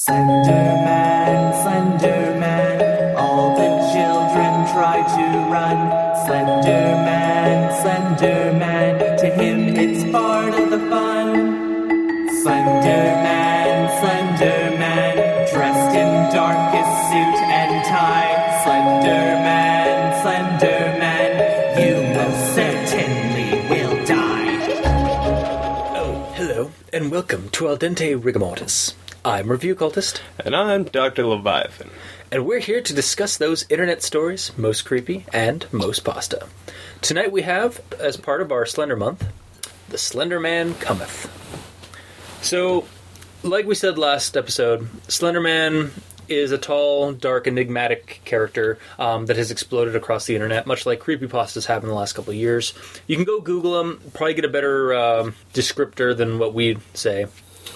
Slenderman, Slenderman, all the children try to run. Slenderman, Slenderman, to him it's part of the fun. Slenderman, Slenderman, dressed in darkest suit and tie. Slenderman, Slenderman, you most certainly will die. Oh, hello, and welcome to Al Dente Rigamortis. I'm Review Cultist, And I'm Dr. Leviathan. and we're here to discuss those internet stories most creepy and most pasta. Tonight we have, as part of our Slender Month, The Slender Man Cometh. So, like we said last episode, Slender Man is a tall, dark, enigmatic character um, that has exploded across the internet, much like creepypastas have in the last couple of years. You can go Google them, probably get a better um, descriptor than what we say.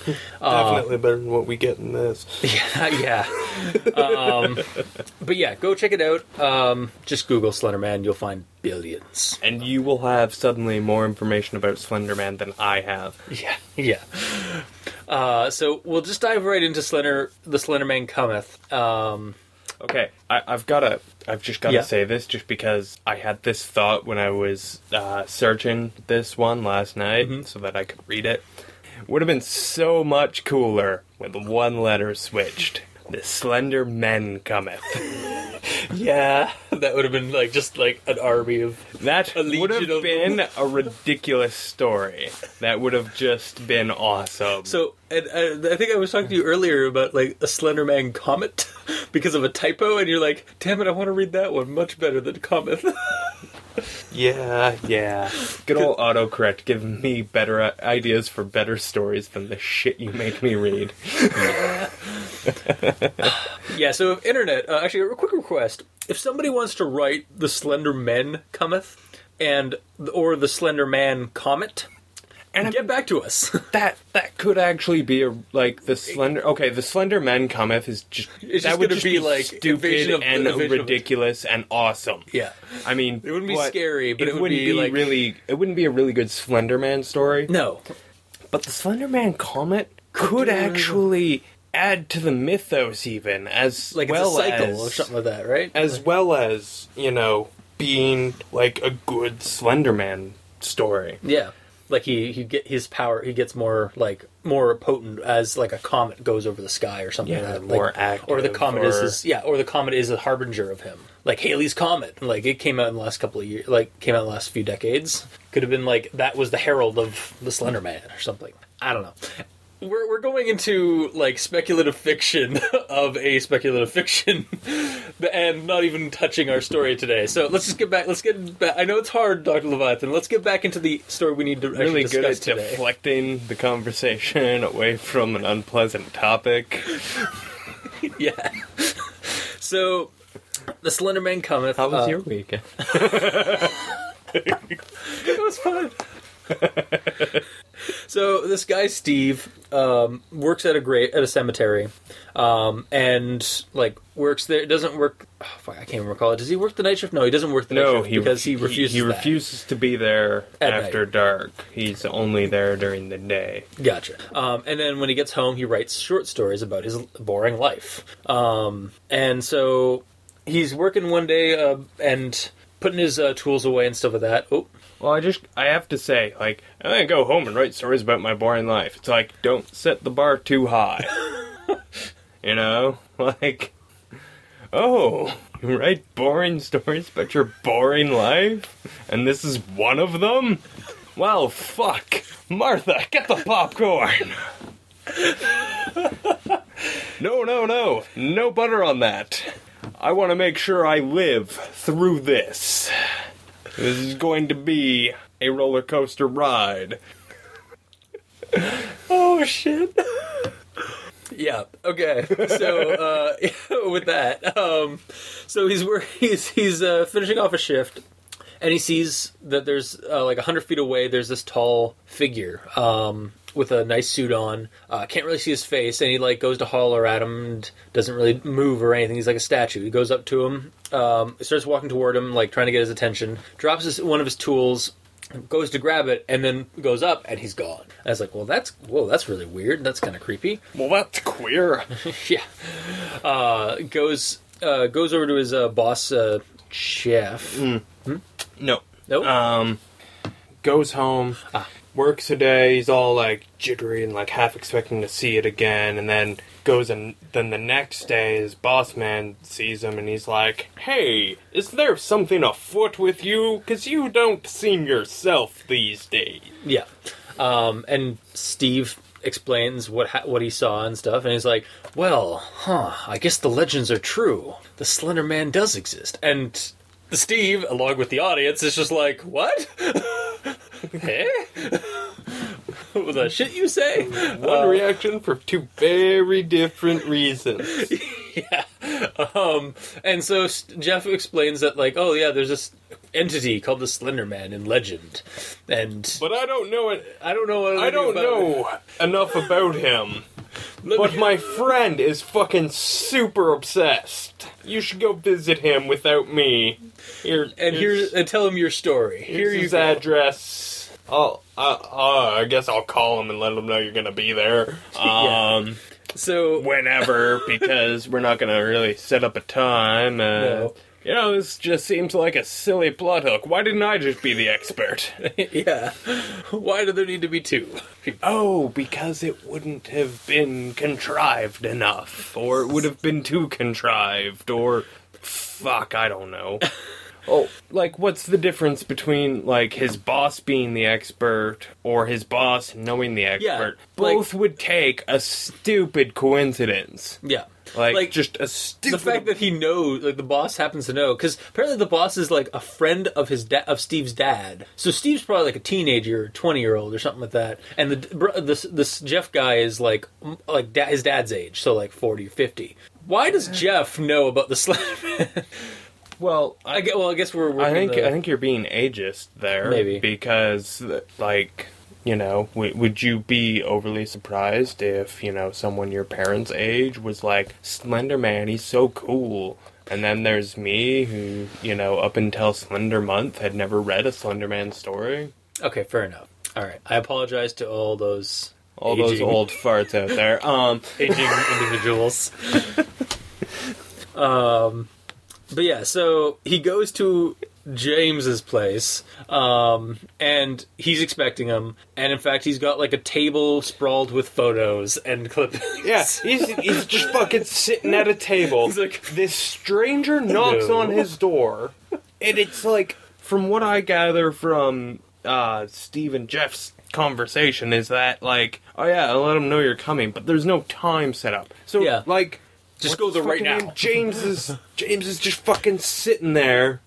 Definitely better than what we get in this. Yeah, yeah. Um, but yeah, go check it out. Um, just Google Slenderman, you'll find billions. And you will have suddenly more information about Slenderman than I have. Yeah, yeah. Uh, so we'll just dive right into Slender, the Slenderman cometh. Um, Okay, I, I've got to. I've just got to Yeah. say this, just because I had this thought when I was uh, searching this one last night, Mm-hmm. so that I could read it. Would have been so much cooler with one letter switched. The Slender Men cometh. yeah, that would have been like just like an army of. That would have them. been a ridiculous story. That would have just been awesome. So, and uh, I think I was talking to you earlier about like a Slenderman comet because of a typo, and you're like, "Damn it, I want to read that one much better than cometh." Yeah, yeah. Good old autocorrect giving me better uh, ideas for better stories than the shit you make me read. Yeah, so internet, uh, actually, a quick request: if somebody wants to write the Slender Men cometh and or the Slender Man comet, And get back to us. that that could actually be a like the slender. Okay, the Slender Men cometh is just It's that just would just be be, like stupid of- and invasion of- ridiculous and awesome. yeah, I mean, It wouldn't be scary, but it would wouldn't be, like- really. It wouldn't be a really good Slender Man story. no, But the Slender Man comet could actually add to the mythos, even as like well it's a cycle as or something like that, right? as well as you know being like a good Slender Man story. Yeah, like he he get his power. He gets more like more potent as like a comet goes over the sky or something Yeah, like that. more like, active, or the comet is or- his, yeah, or the comet is a harbinger of him. Like Halley's comet, like it came out in the last couple of years, like came out in the last few decades. Could have been like that was the herald of the Slender Man or something. I don't know. We're, we're going into like speculative fiction of a speculative fiction and not even touching our story today. So let's just get back. Let's get back. I know it's hard, Dr. Leviathan. Let's get back into the story we need to actually Really good at today. deflecting the conversation away from an unpleasant topic. yeah. So, the Slender Man cometh. How was uh, your weekend? It was fun. So this guy Steve um, works at a great at a cemetery, um, and like works there. Doesn't work. Oh, fuck, I can't even recall it. Does he work the night shift? No, he doesn't work the night No, shift he because he refuses. He, that. refuses to be there At after night. dark. He's only there during the day. Gotcha. Um, and then when he gets home, he writes short stories about his boring life. Um, and so he's working one day uh, and putting his uh, tools away and stuff like that. Oh, Well, I just I have to say, like, I'm gonna go home and write stories about my boring life. It's like, don't set the bar too high. you know, like, oh, you write boring stories about your boring life, and this is one of them. Well, fuck, Martha, get the popcorn. no, no, no, no butter on that. I want to make sure I live through this. This is going to be a roller coaster ride. Oh shit. yeah. Okay. So uh, with that, um, so he's he's he's uh, finishing off a shift, and he sees that there's uh, like hundred feet away. There's this tall figure um, with a nice suit on. Uh, can't really see his face, and he like goes to holler at him and doesn't really move or anything. He's like a statue. He goes up to him, um, starts walking toward him, like trying to get his attention. Drops his, one of his tools goes to grab it and then goes up and he's gone. I was like, well, that's whoa, that's really weird. That's kind of creepy. Well, that's queer. yeah. Uh, goes uh, goes over to his uh, boss, uh, Jeff. No. Nope. Um, goes home, Ah. Works a day. He's all like jittery and like half expecting to see it again, and then goes and then the next day his boss man sees him and he's like, "Hey, is there something afoot with you? Cause you don't seem yourself these days." Yeah. Um, and Steve explains what ha- what he saw and stuff, and he's like, "Well, huh? I guess the legends are true. The Slender Man does exist." And Steve, along with the audience, is just like, "What? eh? the shit you say?" One reaction for two very different reasons. yeah. Um, and so Jeff explains that, like, oh yeah, there's this entity called the Slender Man in legend, and But I don't know it. I don't know what I don't know enough about him. But my friend is fucking super obsessed. You should go visit him without me. Here, and here's, here, and tell him your story. here's Here his address. I'll, uh, uh, I guess I'll call him and let him know you're gonna be there. Yeah. Um, So whenever, because we're not gonna really set up a time. Uh, No. You know, this just seems like a silly plot hook. Why didn't I just be the expert? yeah, why do there need to be two? Oh, because it wouldn't have been contrived enough, or it would have been too contrived, or fuck, I don't know. oh, like what's the difference between like his boss being the expert or his boss knowing the expert? like- Both would take a stupid coincidence. Yeah, Like, Like, just a stupid the fact that he knows, like the boss happens to know, because apparently the boss is like a friend of his da- of Steve's dad. So Steve's probably like a teenager, twenty year old or something like that, and the br- this this Jeff guy is like like da- his dad's age, so like 40, or 50. Why does Jeff know about the Slender Man? well, I get. Well, I guess we're. I think the- I think you're being ageist there, Maybe. because like you know, w- would you be overly surprised if you know someone your parents' age was like Slender Man? He's so cool. And then there's me, who you know, up until Slender Month, had never read a Slender Man story. Okay, fair enough. All right, I apologize to all those All those old farts out there. Um, aging individuals. um, but yeah, so he goes to James's place, um, and he's expecting him. And in fact, he's got like a table sprawled with photos and clippings. yeah, he's he's just fucking sitting at a table. He's like- this stranger knocks No. on his door, and it's like, from what I gather from uh, Steve and Jeff's conversation, is that like, oh yeah, I'll let him know you're coming, but there's no time set up. So Yeah. like, Just what's go there right now. name? James is James is just fucking sitting there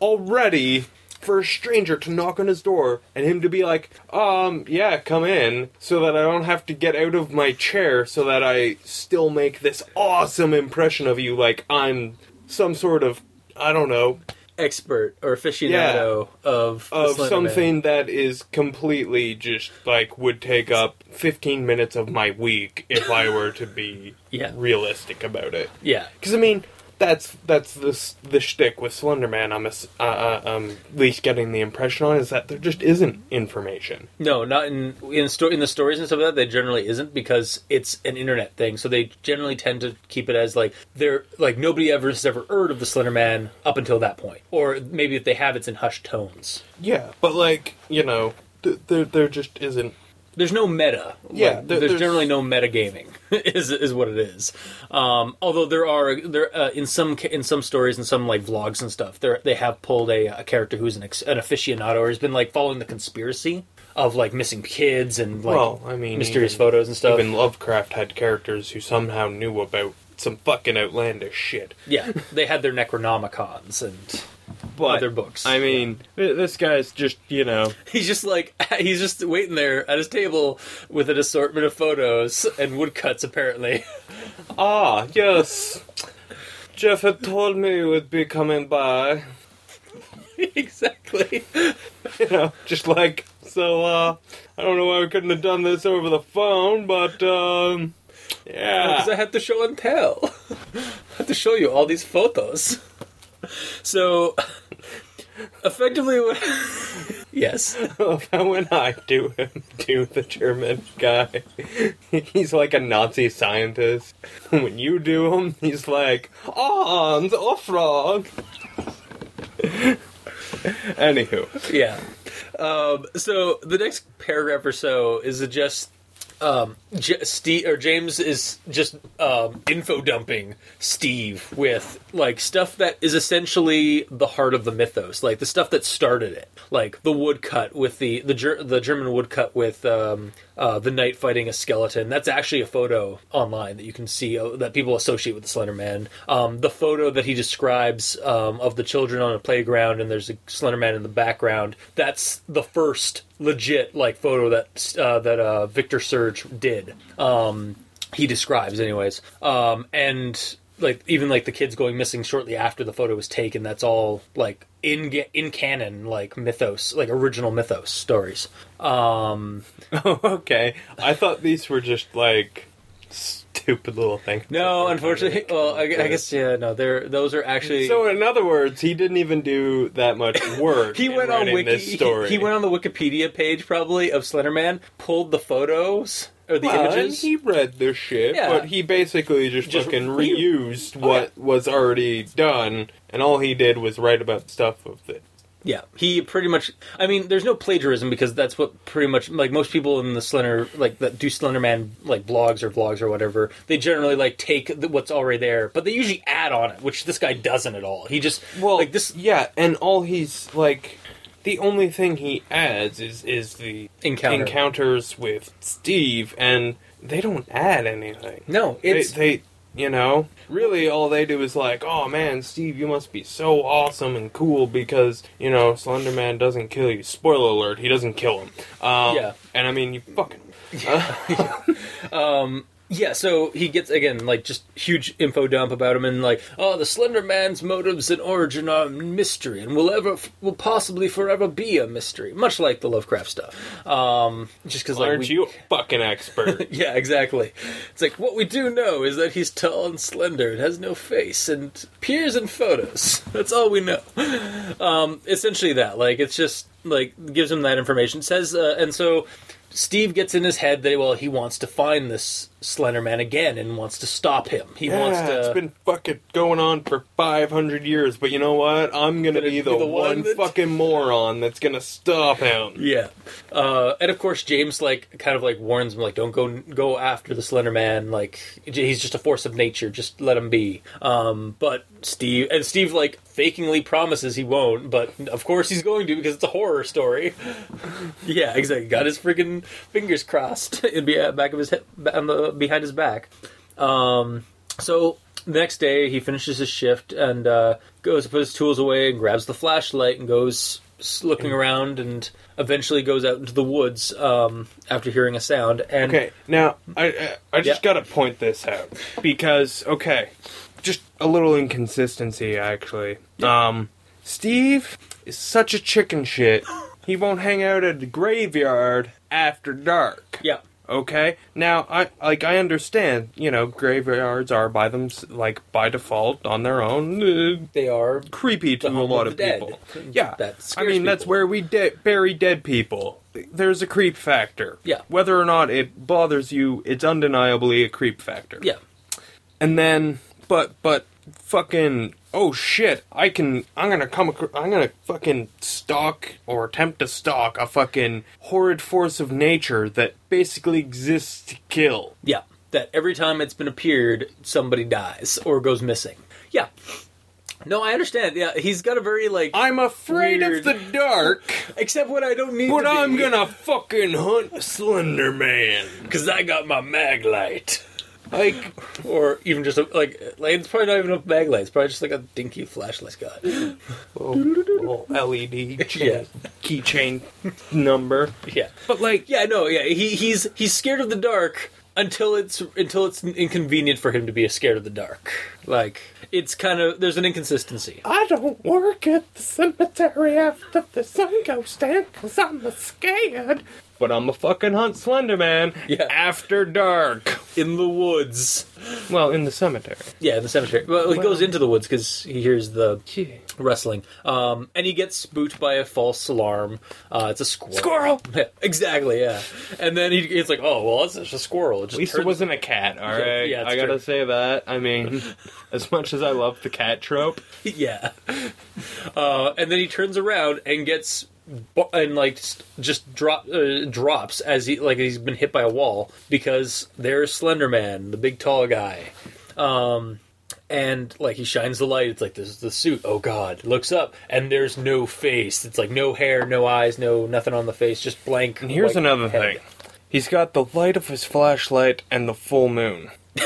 already. For a stranger to knock on his door and him to be like, um, yeah, come in, so that I don't have to get out of my chair, so that I still make this awesome impression of you, like I'm some sort of, I don't know, Expert or aficionado of of Man. something that is completely just like would take up 15 minutes of my week if I were to be Yeah. realistic about it. Yeah, Because I mean, that's that's the the shtick with Slender Man. I'm ass- uh, uh, um, at least getting the impression on is that there just isn't information. No, not in in sto- in the stories and stuff like that. They generally isn't because it's an internet thing. So they generally tend to keep it as like they're like nobody ever has ever heard of the Slender Man up until that point, or maybe if they have, it's in hushed tones. Yeah, but like you know, th- there there just isn't. There's no meta. Yeah, Like, there- there's, there's- generally no meta gaming. is is what it is. Um, although there are there uh, in some in some stories and some like vlogs and stuff, they they have pulled a, a character who's an ex- an aficionado or has been like following the conspiracy of like missing kids and like well, I mean, mysterious even- photos and stuff. Even Lovecraft had characters who somehow knew about some fucking outlandish shit. Yeah, they had their Necronomicons, and But Other books. I mean, th- this guy's just you know. he's just like he's just waiting there at his table with an assortment of photos and woodcuts. Apparently, Ah, yes. Jeff had told me you would be coming by. exactly. You know, just like so. uh I don't know why we couldn't have done this over the phone, but um, Yeah. Because I had to show and tell. I had to show you all these photos. So, effectively, what Yes. when I do him, do the German guy, he's like a Nazi scientist. When you do him, he's like, Hans, a frog. Anywho, Yeah. Um, so the next paragraph or so is just um, J- Steve or James is just um, info dumping Steve with like stuff that is essentially the heart of the mythos, like the stuff that started it, like the woodcut with the the Ger- the German woodcut with um, uh, the knight fighting a skeleton. That's actually a photo online that you can see uh, that people associate with the Slender Man. Um, the photo that he describes um, of the children on a playground and there's a Slender Man in the background. That's the first legit like photo that uh, that uh, Victor Surge did. Um, he describes, anyways, um, and like even like the kids going missing shortly after the photo was taken. That's all like in in canon, like mythos, like original mythos stories. Um, oh, okay. I thought these were just like stupid little things. no, unfortunately, well, I, I guess yeah, no, they're those are actually. So, in other words, he didn't even do that much work. he went on Wiki. This story. He, he went on the Wikipedia page probably of Slenderman, pulled the photos or the Well, images. he read their shit, Yeah. but he basically just, Just fucking re- reused Oh, what was already done, and all he did was write about stuff of it. Yeah, he pretty much. I mean, there's no plagiarism because that's what pretty much like most people in the Slender like that do Slenderman like blogs or vlogs or whatever. They generally like take the, what's already there, but they usually add on it, which this guy doesn't at all. He just Well, like this yeah, and all he's like, the only thing he adds is is the Encounter. encounters with Steve, and they don't add anything. No, They, it's they, you know, really all they do is like, oh man, Steve, you must be so awesome and cool because you know Slenderman doesn't kill you. Spoiler alert: he doesn't kill him. Um, Yeah. and I mean, you fucking. Yeah, so he gets again like just huge info dump about him and like, oh, the Slender Man's motives and origin are a mystery and will ever will possibly forever be a mystery, much like the Lovecraft stuff. Um, just because like Aren't we, you a fucking expert? Yeah, exactly. It's like what we do know is that he's tall and slender and has no face and appears in photos. That's all we know. Um, essentially, that like it's just like gives him that information. Says uh, and so Steve gets in his head that well he wants to find this Slender Man again and wants to stop him. He wants to. it's been fucking going on for 500 years, but you know what? I'm gonna, Gonna be be the, the one one that- fucking moron that's gonna stop him. Yeah, uh, and of course James like kind of like warns him like don't go go after the Slender Man like he's just a force of nature just let him be. Um, but Steve and Steve like fakingly promises he won't, but of course he's going to because it's a horror story. yeah, exactly. Got his freaking fingers crossed in the back of his head on the behind his back. Um, so the next day he finishes his shift and uh, goes to put his tools away and grabs the flashlight and goes looking around and eventually goes out into the woods um, after hearing a sound. And Okay, now I I, just Yeah. gotta point this out because okay, just a little inconsistency actually. Um, Steve is such a chicken shit. He won't hang out at the graveyard after dark. yeah, Okay. Now, I like I understand. You know, graveyards are by them like by default on their own uh, they are. creepy to a lot of the dead. people. Yeah, That I mean that's where we de- bury dead people. There's a creep factor. Yeah. Whether or not it bothers you, it's undeniably a creep factor. Yeah, And then, but but fucking oh shit! I can. I'm gonna come. acro- I'm gonna fucking stalk or attempt to stalk a fucking horrid force of nature that basically exists to kill. yeah. That every time it's been appeared, somebody dies or goes missing. Yeah. No, I understand. Yeah, he's got a very like. I'm afraid Weird. of the dark, except when I don't need but. I'm gonna fucking hunt Slender Man. because I got my mag light. Like, Or even just a, like, like it's probably not even a mag light. It's probably just like a dinky flashlight got. little, little LED chain, Yeah. keychain number. Yeah, But like, yeah, no, yeah. He he's he's scared of the dark until it's until it's inconvenient for him to be scared of the dark. Like it's kind of there's an inconsistency. I don't work at the cemetery after the sun goes down because I'm scared. But I'm a fucking hunt Slender Man Yeah. after dark. in the woods. Well, in the cemetery. Yeah, in the cemetery. Well, he goes into the woods because he hears the rustling. Um, and he gets spooked by a false alarm. Uh, it's a squirrel. Squirrel! Yeah, exactly, yeah. And then he, it's like, oh, well, it's just a squirrel. It just At least it turns- wasn't a cat, alright? yeah, it's I gotta true. say that. I mean, as much as I love the cat trope, yeah. Uh, and then he turns around and gets and like just drop uh, drops as he like he's been hit by a wall because there's Slender Man, the big tall guy. Um, and like he shines the light. It's like this is the suit. Oh God! Looks up and there's no face. It's like no hair, no eyes, no nothing on the face, just blank. And here's another head. thing. He's got the light of his flashlight and the full moon.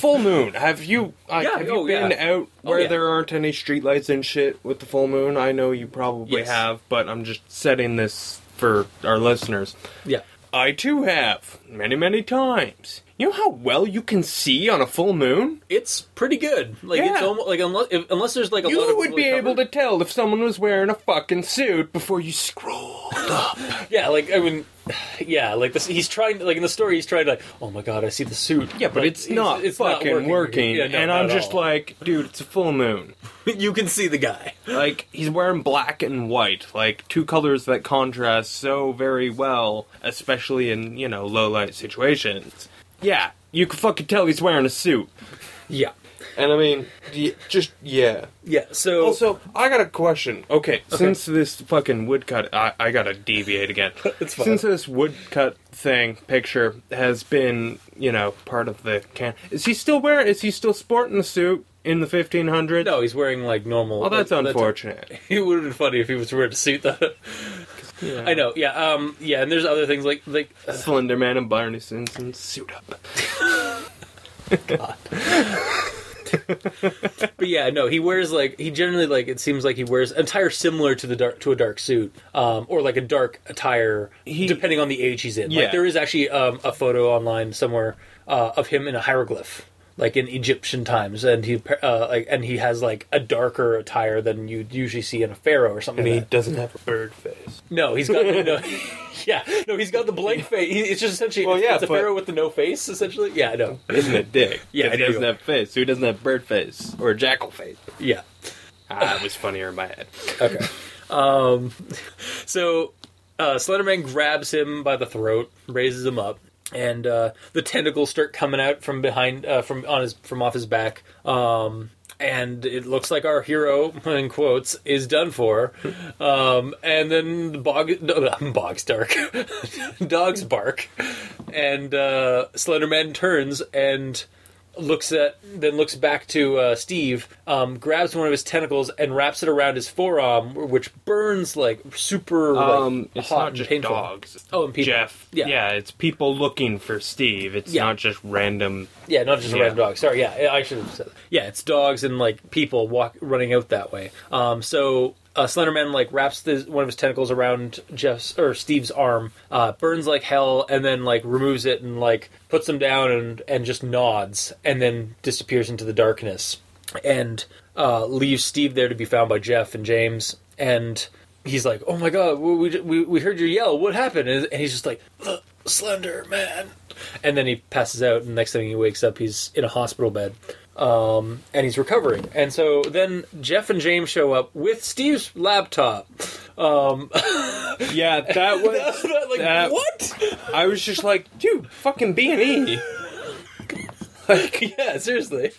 full moon. Have you like, Yeah, have you oh, been yeah. out oh, where yeah. there aren't any streetlights and shit with the full moon? I know you probably Yes. have, but I'm just setting this for our listeners. Yeah. I too have many many times. You know how well you can see on a full moon? It's pretty good. Like it's Yeah. almost like unless if, unless there's like a lot You of would be able to tell if someone was wearing a fucking suit before you scrolled up. Yeah, like I mean, yeah, like this. He's trying to like in the story. He's trying to like, oh my god, I see the suit. Yeah, but it's not it's fucking working. Yeah, no, and I'm just all. like, dude, it's a full moon. you can see the guy. Like, he's wearing black and white, like two colors that contrast so very well, especially in, you know, low light situations. Yeah, you can fucking tell he's wearing a suit. Yeah, And I mean, y- just, yeah. yeah. So Also, I got a question. Okay, since this fucking woodcut, I, I gotta deviate again. It's fine. Since this woodcut thing picture has been, you know, part of the can, is he still wearing? Is he still sporting the suit in the 1500s? no, he's wearing like normal. Oh, that's unfortunate. It would have been funny if he was wearing a suit. Though. Yeah. I know. Yeah. Um. Yeah. And there's other things like like. Slender Man and Barney Stinson suit up. But yeah, no, he wears like he generally like it seems like he wears attire similar to the dark to a dark suit, um, or like a dark attire, He- depending on the age he's in. Yeah. Like there is actually um, a photo online somewhere uh, of him in a hieroglyph, like in Egyptian times, and he uh, like and he has like a darker attire than you'd usually see in a pharaoh or something. And he that. doesn't have a bird face. No, he's got no, yeah, no, he's got the blank face. He, it's just essentially Well, yeah, it's a pharaoh with the no face, essentially. Yeah, no, Isn't it dick? yeah, he doesn't have face, so he doesn't have bird face or jackal face. yeah. Ah, it was funnier in my head. Okay. Um, so uh, Slenderman grabs him by the throat, raises him up, and uh, the tentacles start coming out from behind, uh, from on his, from off his back. Um, and it looks like our hero, in quotes, is done for. Um, and then the bog, bog's dark, dogs bark, and uh, Slenderman turns and looks at then looks back to uh, Steve, um, grabs one of his tentacles and wraps it around his forearm, which burns like super like, Um, it's hot not and just painful. dogs. Oh, and people. Jeff. Yeah. yeah, it's people looking for Steve. It's Yeah. not just random. Yeah, not just a Yeah. random dog. Sorry, yeah, I should have said. That. Yeah, it's dogs and like people walk running out that way. Um, so uh, Slenderman like wraps this, one of his tentacles around Jeff's or Steve's arm, uh, burns like hell, and then like removes it and like puts him down and and just nods, and then disappears into the darkness, and uh, leaves Steve there to be found by Jeff and James, and he's like, "Oh my god, we we, we heard your yell. What happened?" And he's just like, "The Slender Man." And then he passes out, and next thing he wakes up, he's in a hospital bed, um, and he's recovering. And so then Jeff and James show up with Steve's laptop. Um, Yeah, that was. like that- what? I was just like, dude, fucking B and E. Like, yeah, seriously.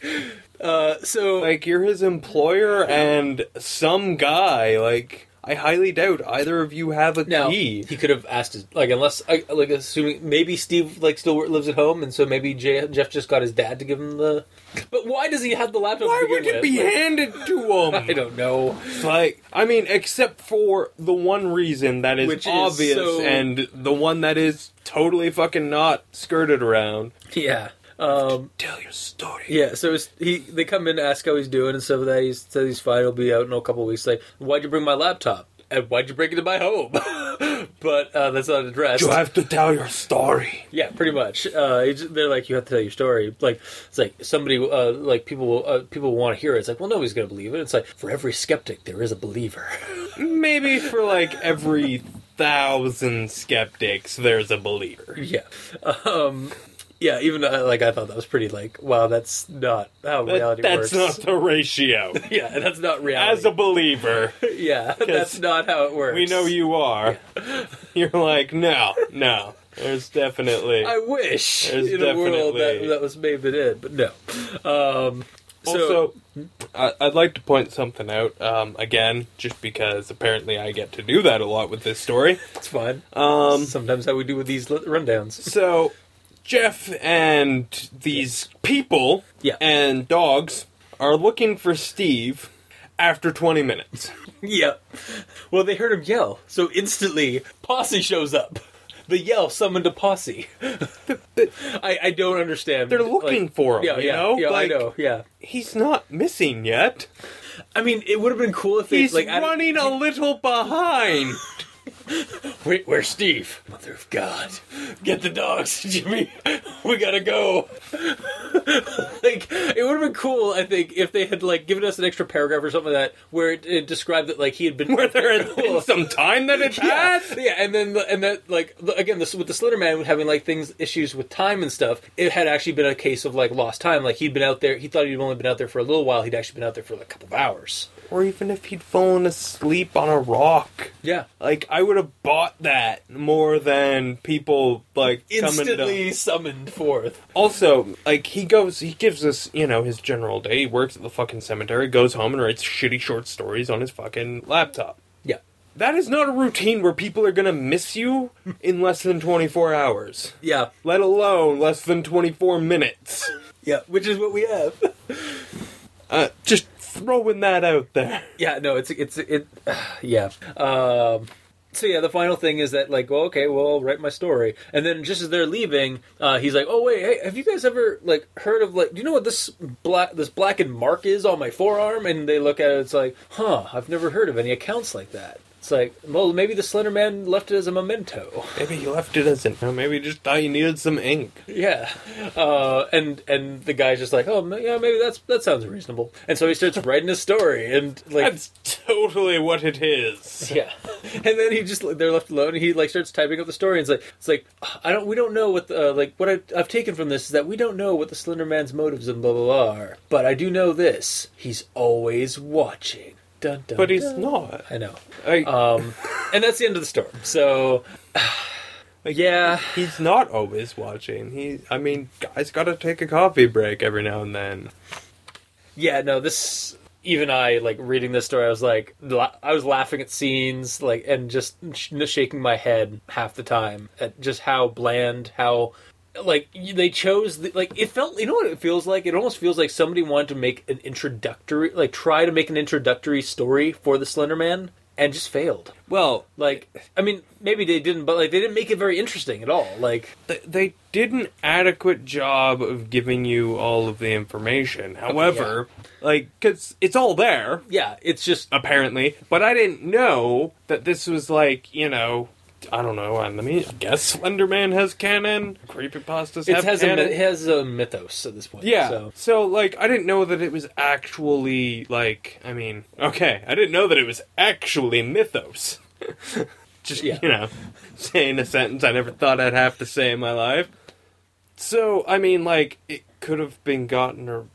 Uh, so like you're his employer and some guy. Like, I highly doubt either of you have a now key. he could have asked his like unless uh, like assuming maybe Steve like still lives at home, and so maybe J- Jeff just got his dad to give him the. But why does he have the laptop? Why to would it with? be Like, handed to him? I don't know. Like, I mean, except for the one reason that is Which is obvious so- and the one that is totally fucking not skirted around. Yeah. Um, Tell your story. Yeah, so it's, he they come in to ask how he's doing and stuff like that. He says he's fine. He'll be out in a couple weeks. Like, why'd you bring my laptop? And why'd you bring it to my home? but uh, that's not addressed. You have to tell your story. yeah, pretty much. Uh, they're like, you have to tell your story. Like, it's like somebody, uh, like people, will- uh, people want to hear it. It's like, well, nobody's gonna believe it. It's like for every skeptic, there is a believer. Maybe for like every thousand skeptics, there's a believer. Yeah. Um, yeah, even uh, like I thought that was pretty like wow, that's not how That- reality works. that's works. not the ratio. yeah, that's not reality. As a believer, yeah, that's not how it works. we know you are. You're like, no, no. There's definitely. I wish There's in a world that, definitely- that was made it in, but no. Um, so, also, I- I'd like to point something out um, again, just because apparently I get to do that a lot with this story. it's fine. Um, Sometimes how we do with these li- rundowns. so Jeff and these people Yeah. and dogs are looking for Steve after 20 minutes. Yeah. Well, they heard him yell, so instantly posse shows up. The yell summoned a posse. I, I don't understand. They're looking for him, Yeah, you yeah, know? yeah. Like- I know. Yeah. He's not missing yet. I mean, it would have been cool if they He's like. I- running a little behind. Wait, where's Steve? Mother of God, get the dogs, Jimmy. We gotta go. like, it would have been cool, I think, if they had like given us an extra paragraph or something like that, where it, it described that like he had been Where there had been some time that it had Yeah, passed. yeah, and then the, and that like the, again, this with the Slender Man having like things issues with time and stuff. It had actually been a case of like lost time. Like he'd been out there. He thought he'd only been out there for a little while. He'd actually been out there for like a couple of hours. Or even if he'd fallen asleep on a rock. Yeah, Like I would have bought that more than people like instantly summoned forth. Also, like he goes, he gives us, you know, his general day. He works at the fucking cemetery, goes home and writes shitty short stories on his fucking laptop. Yeah, That is not a routine where people are gonna miss you in less than twenty four hours, yeah, let alone less than twenty four minutes. yeah. Which is what we have. Uh, just throwing that out there. Yeah, no, it's it's it. yeah. Um, so yeah, the final thing is that like, well, okay, well, I'll write my story, and then just as they're leaving, uh, he's like, oh wait, hey, have you guys ever like heard of like, do you know what this black this blackened mark is on my forearm? And they look at it, it's like, huh, I've never heard of any accounts like that. It's like, well, maybe the Slender Man left it as a memento. Maybe he left it as an. Maybe he just thought he needed some ink. Yeah, uh, and and the guy's just like, oh yeah, maybe that's that sounds reasonable. And so he starts writing his story, and like That's totally what it is. Yeah, and then he just they're left alone. And he like starts typing up the story. And it's like it's like I don't we don't know what the, uh, like what I, I've taken from this is that we don't know what the Slender Man's motives and blah blah blah are. But I do know this: he's always watching. Dun, dun, But he's dun. not. I know. I, Um, and that's the end of the story. So like, yeah, he's not always watching. He, I mean, guys, got to take a coffee break every now and then. yeah, no. This even I like reading this story. I was like, la- I was laughing at scenes like and just sh- shaking my head half the time at just how bland, how like they chose the, like it felt. You know what it feels like? It almost feels like somebody wanted to make an introductory, like try to make an introductory story for the Slender Man and just failed. Well, Like, I mean, maybe they didn't, but like they didn't make it very interesting at all. Like, th- they did an adequate job of giving you all of the information. However, like, because it's all there, yeah, it's just apparently, but I didn't know that this was like, you know, I don't know. I mean, I guess Slenderman has canon. Creepypastas it have has a canon. myth- it has a mythos at this point. Yeah. So. So. like I didn't know that it was actually like I mean, okay, I didn't know that it was actually mythos. Just Yeah. you know, saying a sentence I never thought I'd have to say in my life. So, I mean, like it could have been gotten or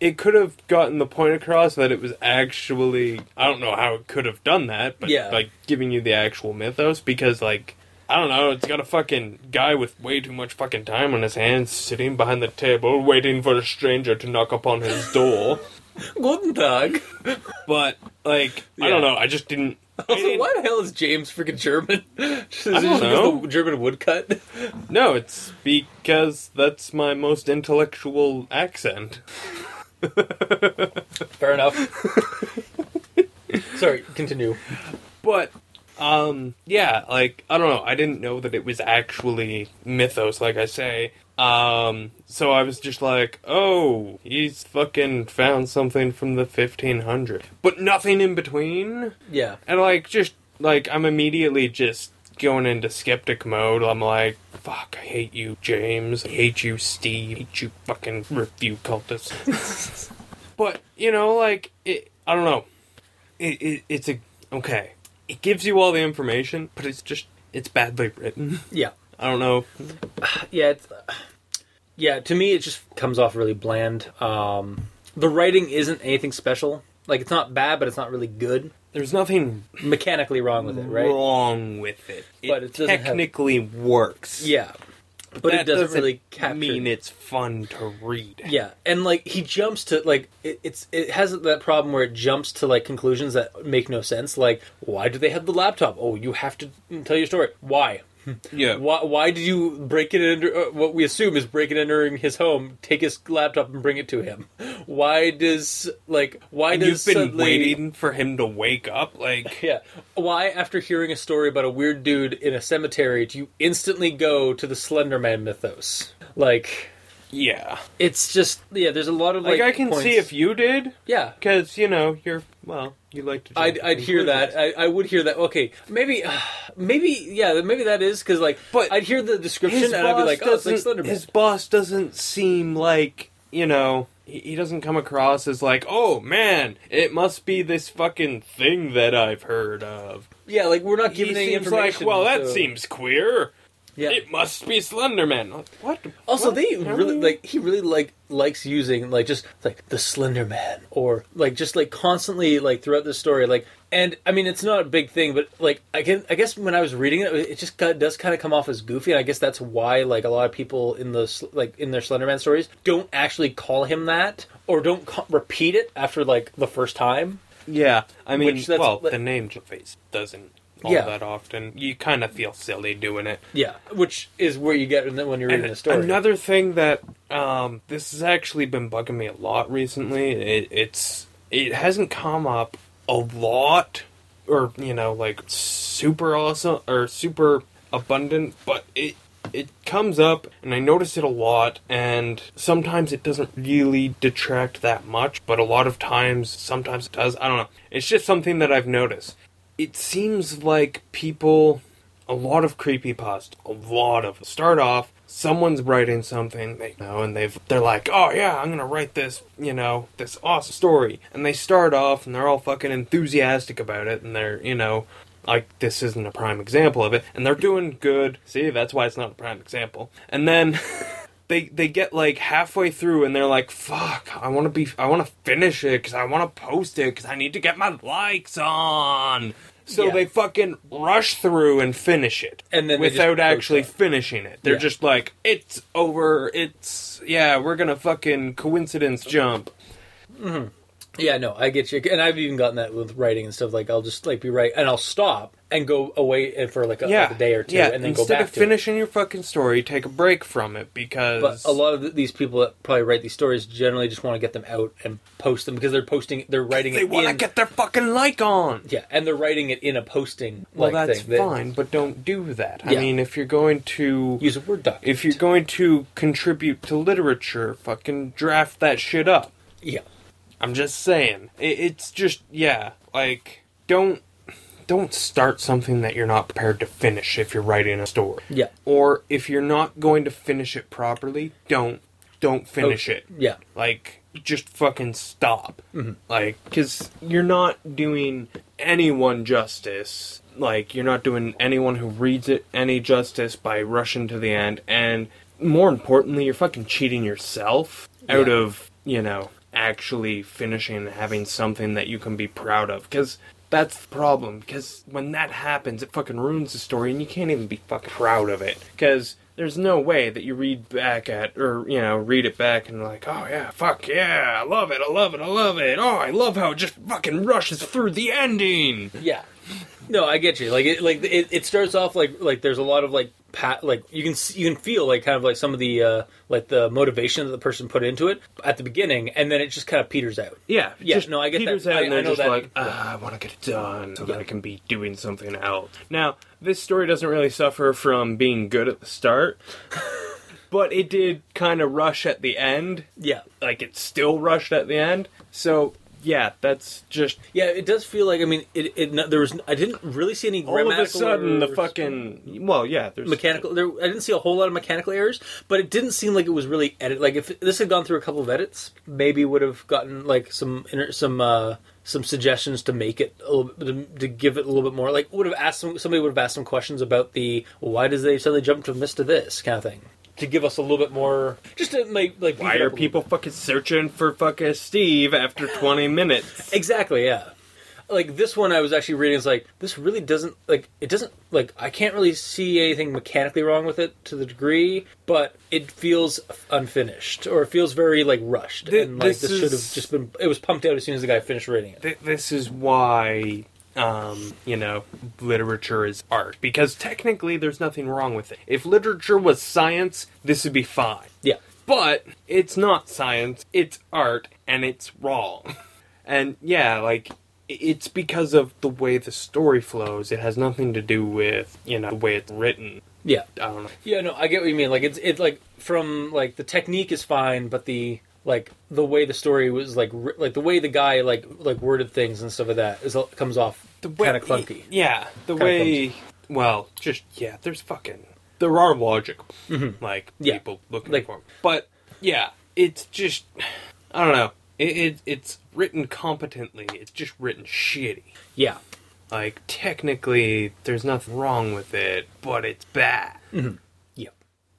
it could have gotten the point across that it was actually I don't know how it could have done that, but Yeah. like giving you the actual mythos because like I don't know, it's got a fucking guy with way too much fucking time on his hands sitting behind the table waiting for a stranger to knock upon his door. Guten Tag. but like I don't know, I just didn't I Also, why the hell is James freaking German? Just, I don't know. German woodcut. No, it's because that's my most intellectual accent. Fair enough. Sorry, continue. But um yeah, like I don't know, I didn't know that it was actually mythos like I say. Um so I was just like, "Oh, he's fucking found something from the 1500." But nothing in between. Yeah. And like just like I'm immediately just going into skeptic mode. I'm like, "Fuck, I hate you, James. I hate you, Steve. I hate you fucking review cultists." but, you know, like it I don't know. It, it it's a okay. it gives you all the information, but it's just it's badly written. Yeah, I don't know. yeah, it's, yeah. To me, it just comes off really bland. Um, the writing isn't anything special. Like it's not bad, but it's not really good. There's nothing Mechanically wrong with it, right? wrong with it. It, But it doesn't have- technically works. Yeah, but it doesn't, really capture. mean it's fun to read. Yeah, and like he jumps to like it, it's it has that problem where it jumps to like conclusions that make no sense. Like, why do they have the laptop? Oh, you have to tell your story. Why? Yeah. Why, why did you break it under uh, what we assume is break it entering his home, take his laptop and bring it to him? Why does like why And does you've been suddenly- waiting for him to wake up, like Yeah. Why after hearing a story about a weird dude in a cemetery do you instantly go to the Slender Man mythos? Like yeah. it's just yeah, there's a lot of like, Like, I can points- see if you did, Yeah. because you know you're well, you like to. I'd, I'd hear that. I, I would hear that. Okay, maybe, maybe, yeah, maybe that is because like, But I'd hear the description and I'd be like, oh, it's like Slenderman. His boss doesn't seem like you know. He he doesn't come across as like, oh man, it must be this fucking thing that I've heard of. Yeah, like we're not He giving any seems like, information. well, that so- seems queer. Yeah. It must be Slenderman. Like, What? Also, What? they really like he really like likes using like just like the Slender Man or like just like constantly like throughout the story like and I mean it's not a big thing but like I can I guess when I was reading it it just got, does kind of come off as goofy and I guess that's why like a lot of people in the like in their Slender Man stories don't actually call him that or don't ca- repeat it after like the first time. Yeah, I mean, Which that's- well, like- the name face doesn't all Yeah. that often. You kind of feel silly doing it. Yeah, which is where you get when when you're reading And the story. Another thing that um, this has actually been bugging me a lot recently. It, it's it hasn't come up a lot, or you know, like super awesome or super abundant, but it it comes up and I notice it a lot and sometimes it doesn't really detract that much, but a lot of times sometimes it does. I don't know. It's just something that I've noticed. It seems like people a lot of creepy past, a lot of start off someone's writing something they know and they've they're like oh yeah i'm gonna write this you know this awesome story. And they start off and they're all fucking enthusiastic about it and they're you know like this isn't a prime example of it. And they're doing good. See that's why it's not a prime example. And then they they get like halfway through and they're like fuck i want to be i want to finish it because i want to post it because i need to get my likes on so Yeah. they fucking rush through and finish it And then without actually that. finishing it they're Yeah. just like it's over it's yeah we're gonna fucking coincidence jump mm-hmm. Yeah, no, I get you, and I've even gotten that with writing and stuff. Like, I'll just like be right, and I'll stop and go away for like a, yeah like a day or two, yeah and then instead go back of to finishing your fucking story take a break from it because. But a lot of these people that probably write these stories generally just want to get them out and post them because they're posting, they're writing they it want to get their fucking like on yeah, and they're writing it in a posting. well that's thing. They fine but don't do that i mean if you're going to Use a word document. if you're going to contribute to literature fucking draft that shit up yeah, I'm just saying. It, it's just yeah, like don't don't start something that you're not prepared to finish if you're writing a story. yeah, Or if you're not going to finish it properly, don't don't finish Oh, it. yeah, Like just fucking stop. Mm-hmm. Like cuz you're not doing anyone justice. Like you're not doing anyone who reads it any justice by rushing to the end and more importantly, you're fucking cheating yourself out Yeah. of, you know, actually finishing and having something that you can be proud of. Cuz that's the problem. Because when that happens it fucking ruins the story and you can't even be fucking proud of it. Because there's no way that you read back at or you know read it back and like oh yeah fuck yeah i love it i love it i love it. Oh i love how it just fucking rushes through the ending. Yeah. No, I get you. Like, it, like it, it starts off like like there's a lot of like pat like you can you can feel like kind of like some of the uh like the motivation that the person put into it at the beginning, and then it just kind of peters out. yeah Yeah, just no, I get peters that. out I- and they're just that. like ah, i want to get it done so that i can be doing something else now this story doesn't really suffer from being good at the start but it did kind of rush at the end Yeah, like it's still rushed at the end. So yeah, that's just yeah. It does feel like I mean it. it there was I didn't really see any all of a sudden the fucking well, yeah, there's mechanical there i didn't see a whole lot of mechanical errors but it didn't seem like it was really edit like if this had gone through a couple of edits maybe would have gotten like some some uh some suggestions to make it a little bit, to, to give it a little bit more. Like would have asked some, somebody would have asked some questions about the why does they suddenly jump from this to this kind of thing to give us a little bit more just to make like Why are up a people fucking searching for fucking Steve after 20 minutes? Exactly, yeah. Like this one, I was actually reading. It's like this really doesn't like it doesn't like I can't really see anything mechanically wrong with it to the degree, but it feels unfinished or it feels very like rushed Th- and like this this, should have just been. It was pumped out as soon as the guy finished reading it. Th- this is why um, you know literature is art. Because technically there's nothing wrong with it. If literature was science this would be fine. Yeah, but it's not science it's art and it's wrong. And yeah like it's because of the way the story flows. It has nothing to do with you know the way it's written. Yeah, i don't know. Yeah. No, I get what you mean. Like it's it's like from like the technique is fine, but the like the way the story was like like the way the guy like like worded things and stuff like that is comes off kind of clunky. Yeah, the Kinda way. Well, just yeah. There's fucking. There are logic, like Yeah. people looking Like- for, 'em. but yeah, it's just. I don't know. It, it it's written competently. It's just written shitty. Yeah, Like technically, there's nothing wrong with it, but it's bad. Yeah.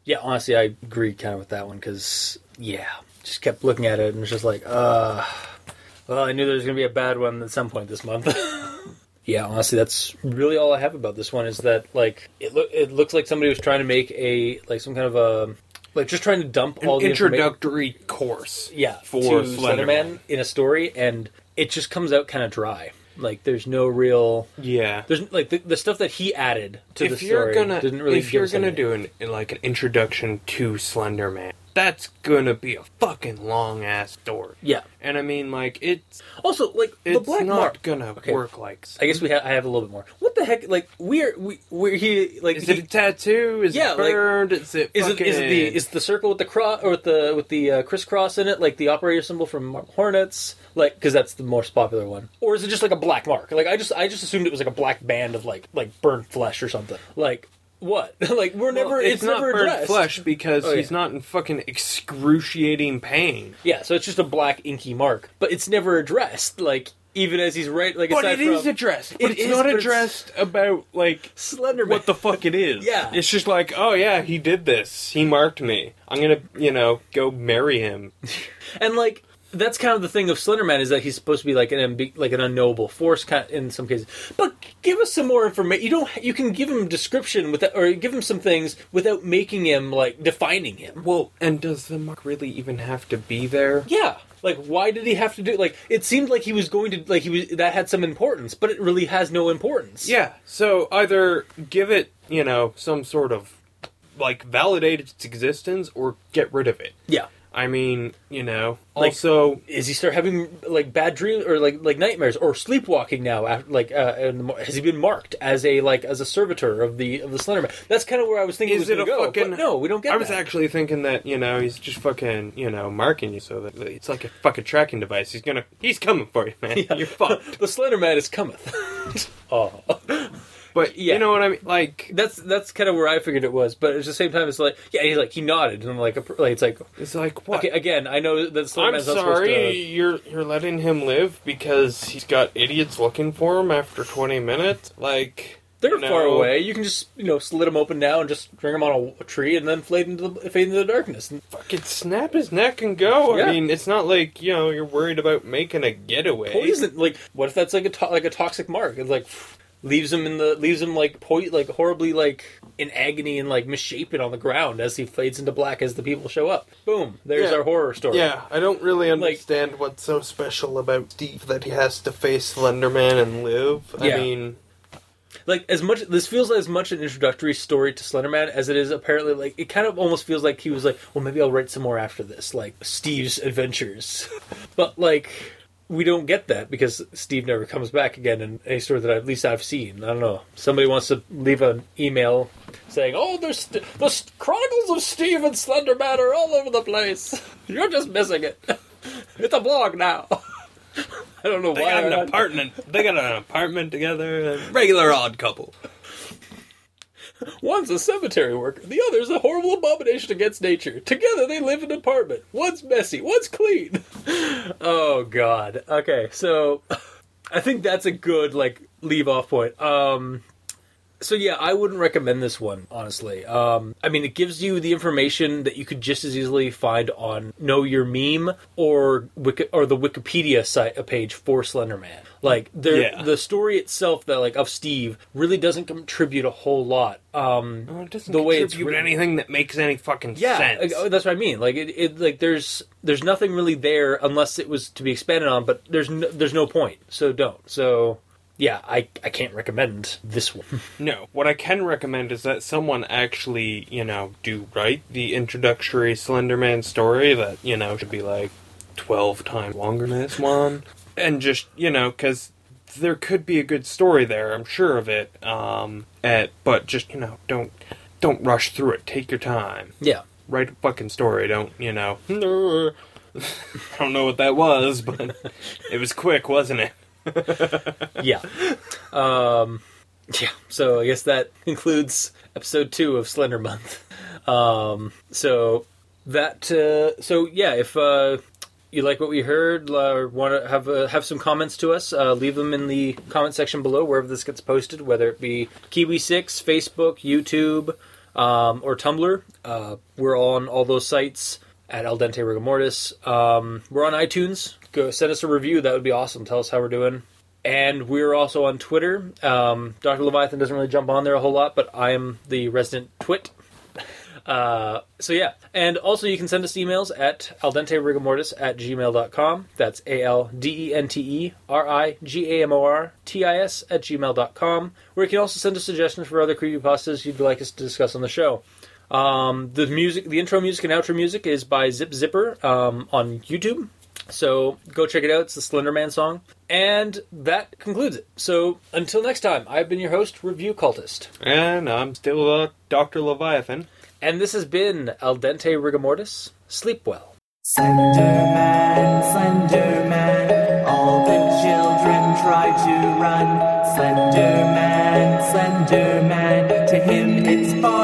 Yeah, honestly, I agree kind of with that one because, yeah, just kept looking at it and was just like, uh, well, I knew there was going to be a bad one at some point this month. yeah, honestly, that's really all I have about this one is that, like, it, loo- it looks like somebody was trying to make a, like, some kind of a, like, just trying to dump all An the introductory course. Yeah, for to Slenderman. In a story, and it just comes out kind of dry. Like, there's no real. Yeah. There's like the, the stuff that he added to the if you're story gonna didn't really. if you're gonna anything. do an like an introduction to Slender Man, that's gonna be a fucking long ass story. yeah. And I mean, like it's Also, like the it's black not mark. gonna Okay. work like. I guess we have. I have a little bit more. What the heck? Like we're we we're he like Is he- it a tattoo? Is Yeah, it like, burned? is it is it fucking? is it the is the circle with the cross or with the with the uh, crisscross in it like the operator symbol from Hornets like because that's the most popular one or is it just like a black mark like I just I just assumed it was like a black band of like like burnt flesh or something like what like we're Well, never it's, it's, not never addressed flesh because Oh, he's not in fucking excruciating pain. yeah so it's just a black inky mark but it's never addressed like even as he's right like But it is from addressed. It But it's is, not but it's- addressed about like Slenderman what the fuck it is. Yeah. It's just like, oh yeah, he did this. He marked me. I'm gonna, you know, go marry him. And like that's kind of the thing of Slenderman is that he's supposed to be like an ambi- like an unknowable force kind in some cases. But give us some more information. You don't. You can give him description without, or give him some things without making him like defining him. Well, and does the mark really even have to be there? Yeah. Like why did he have to do? Like it seemed like he was going to like he was that had some importance, but it really has no importance. Yeah. So either give it, you know, some sort of like validate its existence or get rid of it. Yeah. I mean, you know, Like- also Is he start having like bad dreams or like like nightmares or sleepwalking now? After, like, uh, and has he been marked as a like as a servitor of the of the Slenderman? That's kind of where I was thinking is it it a go. fucking no, we don't get. I was that. actually thinking that, you know, he's just fucking, you know, marking you so that it's like a fucking tracking device. He's gonna he's coming for you, man. You're fucked. the Slenderman is cometh. oh, But Yeah. you know what I mean? Like that's that's kind of where I figured it was. But at the same time, it's like yeah, he's like he nodded and I'm like, a- like it's like it's like what? okay, again, I know that Slender I'm sorry, to. you're you're letting him live because he's got idiots looking for him after 20 minutes. Like They're you far away. You can just you know slit him open now and just string him on a, tree and then fade into the fade into the darkness. And, Fucking snap his neck and go. Yeah. I mean, it's not like you know you're worried about making a getaway. poison like what if that's like a to- like a toxic mark? It like leaves him in the leaves him like point like horribly like in agony and like misshapen on the ground as he fades into black as the people show up. Boom! There's Yeah. our horror story. Yeah, I don't really understand what's so special about Steve that he has to face Slenderman and live. Yeah. I mean, like as much this feels as much an introductory story to Slenderman as it is apparently like it kind of almost feels like he was like well maybe I'll write some more after this like Steve's adventures but like we don't get that because Steve never comes back again in any story that at least I've seen I don't know somebody wants to leave an email saying oh there's st- the st- chronicles of Steve and Slenderman are all over the place you're just missing it it's a blog now I don't know they why got an apartment. They got an apartment together. Regular odd couple. One's a cemetery worker, the other's a horrible abomination against nature. Together they live in an apartment. One's messy, one's clean. oh god. Okay, so I think that's a good like leave off point. Um, so yeah, I wouldn't recommend this one honestly. Um, I mean, it gives you the information that you could just as easily find on Know Your Meme or Wiki- or the Wikipedia site a page for Slenderman. Like there, Yeah. the story itself that like of Steve really doesn't contribute a whole lot. Um, Well, it doesn't the way it's written. anything that makes any fucking yeah, sense. like, oh, that's what I mean. Like it, it, like there's there's nothing really there unless it was to be expanded on. But there's no, there's no point, so don't. So yeah, I I can't recommend this one. No, what I can recommend is that someone actually, you know, do write the introductory Slenderman story that, you know, should be like 12 times longer than this one. And just, you know, because there could be a good story there, I'm sure of it. Um, at, but just, you know, don't don't rush through it. Take your time. yeah, Write a fucking story. Don't, you know. I don't know what that was, but it was quick, wasn't it? Yeah, um, yeah. So I guess that concludes episode two of Slender Month. Um, so that uh, so yeah, if uh, you like what we heard, uh, want to have uh, have some comments to us, uh, leave them in the comment section below wherever this gets posted, whether it be Kiwi Six, Facebook, YouTube, um, or Tumblr. Uh, we're on all those sites at Al Dente Rigamortis. Um, we're on iTunes. Go send us a review. That would be awesome. Tell us how we're doing. And we're also on Twitter. Um, Dr. Leviathan doesn't really jump on there a whole lot, but I am the resident twit. Uh, so yeah, and also you can send us emails at aldenterigamortis at gmail.com. That's A-L-D-E-N-T-E-R-I-G-A-M-O-R-T-I-S at gmail.com, where you can also send us suggestions for other creepypastas you'd like us to discuss on the show. Um, the music, the intro music and outro music is by Zip Zipper um, on YouTube. So go check it out. It's the Slenderman song. And that concludes it. So until next time, I've been your host, Review Cultist. And I'm still uh, Dr. Leviathan. And this has been Al Dente Rigamortis. Sleep well. Slenderman, Slenderman, all the children try to run. Slenderman, Slenderman, to him it's part